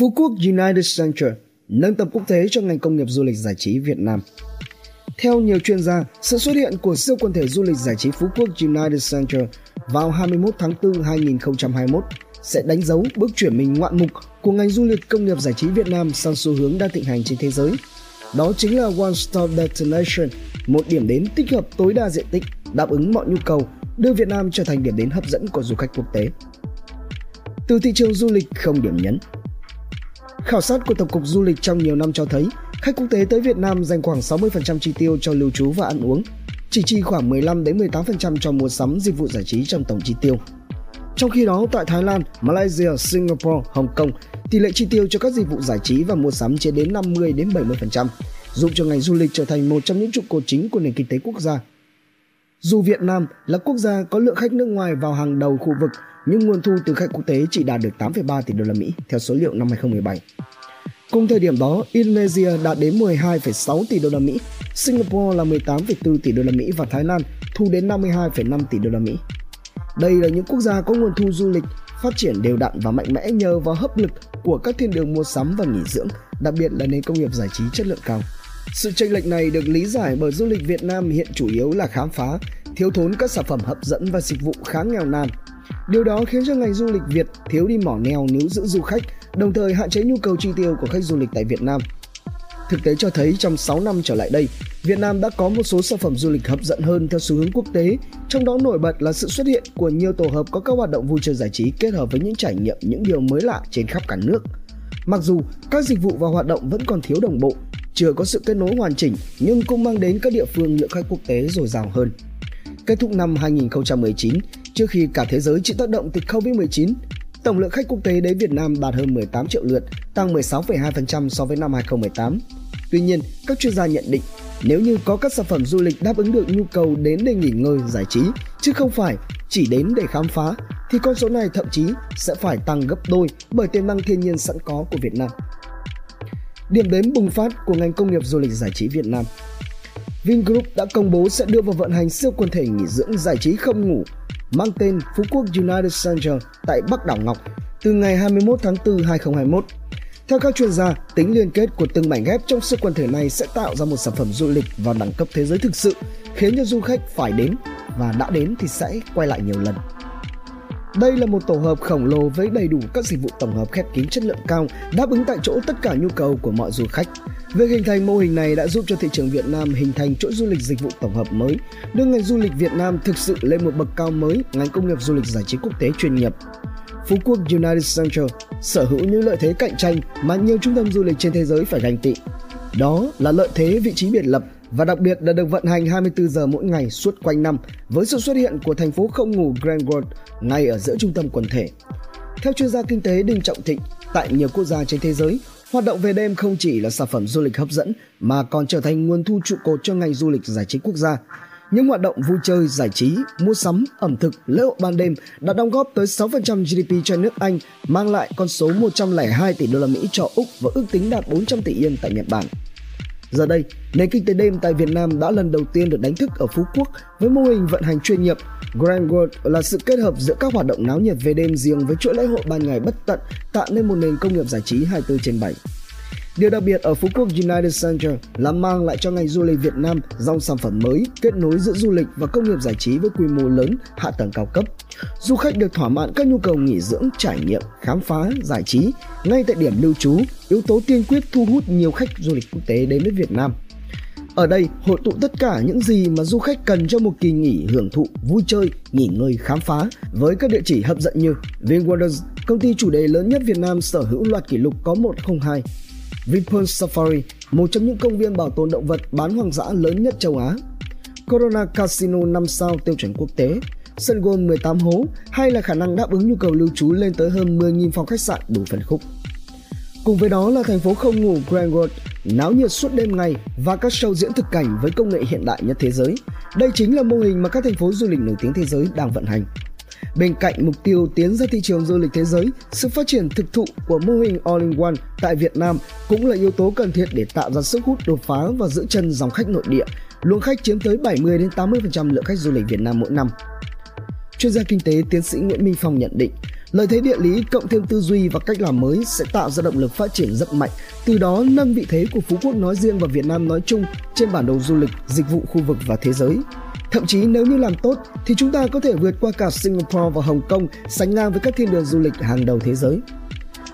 Phú Quốc United Center nâng tầm quốc tế cho ngành công nghiệp du lịch giải trí Việt Nam. Theo nhiều chuyên gia, sự xuất hiện của siêu quần thể du lịch giải trí Phú Quốc United Center vào 21 tháng 4 2021 sẽ đánh dấu bước chuyển mình ngoạn mục của ngành du lịch công nghiệp giải trí Việt Nam sang xu hướng đang thịnh hành trên thế giới. Đó chính là One Stop Destination, một điểm đến tích hợp tối đa diện tích, đáp ứng mọi nhu cầu, đưa Việt Nam trở thành điểm đến hấp dẫn của du khách quốc tế. Từ thị trường du lịch không điểm nhấn, Khảo sát của Tổng cục Du lịch trong nhiều năm cho thấy, khách quốc tế tới Việt Nam dành khoảng 60% chi tiêu cho lưu trú và ăn uống, chỉ chi khoảng 15 đến 18% cho mua sắm dịch vụ giải trí trong tổng chi tiêu. Trong khi đó, tại Thái Lan, Malaysia, Singapore, Hồng Kông, tỷ lệ chi tiêu cho các dịch vụ giải trí và mua sắm chiếm đến 50 đến 70%, giúp cho ngành du lịch trở thành một trong những trụ cột chính của nền kinh tế quốc gia. Dù Việt Nam là quốc gia có lượng khách nước ngoài vào hàng đầu khu vực nhưng nguồn thu từ khách quốc tế chỉ đạt được 8,3 tỷ đô la Mỹ theo số liệu năm 2017. Cùng thời điểm đó, Indonesia đạt đến 12,6 tỷ đô la Mỹ, Singapore là 18,4 tỷ đô la Mỹ và Thái Lan thu đến 52,5 tỷ đô la Mỹ. Đây là những quốc gia có nguồn thu du lịch phát triển đều đặn và mạnh mẽ nhờ vào hấp lực của các thiên đường mua sắm và nghỉ dưỡng, đặc biệt là nền công nghiệp giải trí chất lượng cao. Sự chênh lệch này được lý giải bởi du lịch Việt Nam hiện chủ yếu là khám phá, thiếu thốn các sản phẩm hấp dẫn và dịch vụ khá nghèo nàn Điều đó khiến cho ngành du lịch Việt thiếu đi mỏ neo níu giữ du khách, đồng thời hạn chế nhu cầu chi tiêu của khách du lịch tại Việt Nam. Thực tế cho thấy trong 6 năm trở lại đây, Việt Nam đã có một số sản phẩm du lịch hấp dẫn hơn theo xu hướng quốc tế, trong đó nổi bật là sự xuất hiện của nhiều tổ hợp có các hoạt động vui chơi giải trí kết hợp với những trải nghiệm những điều mới lạ trên khắp cả nước. Mặc dù các dịch vụ và hoạt động vẫn còn thiếu đồng bộ, chưa có sự kết nối hoàn chỉnh nhưng cũng mang đến các địa phương lượng khách quốc tế dồi dào hơn. Kết thúc năm 2019, Trước khi cả thế giới chịu tác động từ Covid-19, tổng lượng khách quốc tế đến Việt Nam đạt hơn 18 triệu lượt, tăng 16,2% so với năm 2018. Tuy nhiên, các chuyên gia nhận định nếu như có các sản phẩm du lịch đáp ứng được nhu cầu đến để nghỉ ngơi, giải trí, chứ không phải chỉ đến để khám phá, thì con số này thậm chí sẽ phải tăng gấp đôi bởi tiềm năng thiên nhiên sẵn có của Việt Nam. Điểm đến bùng phát của ngành công nghiệp du lịch giải trí Việt Nam Vingroup đã công bố sẽ đưa vào vận hành siêu quần thể nghỉ dưỡng giải trí không ngủ mang tên Phú Quốc United Center tại Bắc đảo Ngọc từ ngày 21 tháng 4 2021. Theo các chuyên gia, tính liên kết của từng mảnh ghép trong siêu quần thể này sẽ tạo ra một sản phẩm du lịch vào đẳng cấp thế giới thực sự, khiến cho du khách phải đến và đã đến thì sẽ quay lại nhiều lần. Đây là một tổ hợp khổng lồ với đầy đủ các dịch vụ tổng hợp khép kín chất lượng cao, đáp ứng tại chỗ tất cả nhu cầu của mọi du khách. Việc hình thành mô hình này đã giúp cho thị trường Việt Nam hình thành chuỗi du lịch dịch vụ tổng hợp mới, đưa ngành du lịch Việt Nam thực sự lên một bậc cao mới ngành công nghiệp du lịch giải trí quốc tế chuyên nghiệp. Phú Quốc United Center sở hữu những lợi thế cạnh tranh mà nhiều trung tâm du lịch trên thế giới phải ganh tị. Đó là lợi thế vị trí biệt lập và đặc biệt là được vận hành 24 giờ mỗi ngày suốt quanh năm với sự xuất hiện của thành phố không ngủ Grand World ngay ở giữa trung tâm quần thể. Theo chuyên gia kinh tế Đinh Trọng Thịnh, tại nhiều quốc gia trên thế giới, hoạt động về đêm không chỉ là sản phẩm du lịch hấp dẫn mà còn trở thành nguồn thu trụ cột cho ngành du lịch giải trí quốc gia. Những hoạt động vui chơi, giải trí, mua sắm, ẩm thực, lễ hội ban đêm đã đóng góp tới 6% GDP cho nước Anh, mang lại con số 102 tỷ đô la Mỹ cho Úc và ước tính đạt 400 tỷ yên tại Nhật Bản. Giờ đây, nền kinh tế đêm tại Việt Nam đã lần đầu tiên được đánh thức ở Phú Quốc với mô hình vận hành chuyên nghiệp. Grand World là sự kết hợp giữa các hoạt động náo nhiệt về đêm riêng với chuỗi lễ hội ban ngày bất tận tạo nên một nền công nghiệp giải trí 24 trên 7. Điều đặc biệt ở Phú Quốc United Center là mang lại cho ngành du lịch Việt Nam dòng sản phẩm mới kết nối giữa du lịch và công nghiệp giải trí với quy mô lớn, hạ tầng cao cấp. Du khách được thỏa mãn các nhu cầu nghỉ dưỡng, trải nghiệm, khám phá, giải trí ngay tại điểm lưu trú, yếu tố tiên quyết thu hút nhiều khách du lịch quốc tế đến với Việt Nam. Ở đây hội tụ tất cả những gì mà du khách cần cho một kỳ nghỉ hưởng thụ, vui chơi, nghỉ ngơi, khám phá với các địa chỉ hấp dẫn như VinWonders, công ty chủ đề lớn nhất Việt Nam sở hữu loạt kỷ lục có 102, Vinpearl Safari, một trong những công viên bảo tồn động vật bán hoang dã lớn nhất châu Á. Corona Casino 5 sao tiêu chuẩn quốc tế, sân golf 18 hố hay là khả năng đáp ứng nhu cầu lưu trú lên tới hơn 10.000 phòng khách sạn đủ phân khúc. Cùng với đó là thành phố không ngủ Grand World, náo nhiệt suốt đêm ngày và các show diễn thực cảnh với công nghệ hiện đại nhất thế giới. Đây chính là mô hình mà các thành phố du lịch nổi tiếng thế giới đang vận hành. Bên cạnh mục tiêu tiến ra thị trường du lịch thế giới, sự phát triển thực thụ của mô hình All-in-One tại Việt Nam cũng là yếu tố cần thiết để tạo ra sức hút đột phá và giữ chân dòng khách nội địa. Luồng khách chiếm tới 70 đến 80% lượng khách du lịch Việt Nam mỗi năm. Chuyên gia kinh tế tiến sĩ Nguyễn Minh Phong nhận định, Lợi thế địa lý cộng thêm tư duy và cách làm mới sẽ tạo ra động lực phát triển rất mạnh, từ đó nâng vị thế của Phú Quốc nói riêng và Việt Nam nói chung trên bản đồ du lịch, dịch vụ khu vực và thế giới. Thậm chí nếu như làm tốt thì chúng ta có thể vượt qua cả Singapore và Hồng Kông sánh ngang với các thiên đường du lịch hàng đầu thế giới.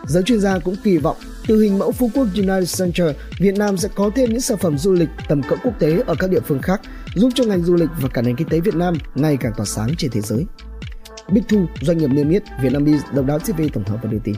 Giới chuyên gia cũng kỳ vọng từ hình mẫu Phú Quốc United Center, Việt Nam sẽ có thêm những sản phẩm du lịch tầm cỡ quốc tế ở các địa phương khác, giúp cho ngành du lịch và cả nền kinh tế Việt Nam ngày càng tỏa sáng trên thế giới. Bích Thu, doanh nghiệp niêm yết Vietnamese, độc đáo TV tổng hợp và đưa tin.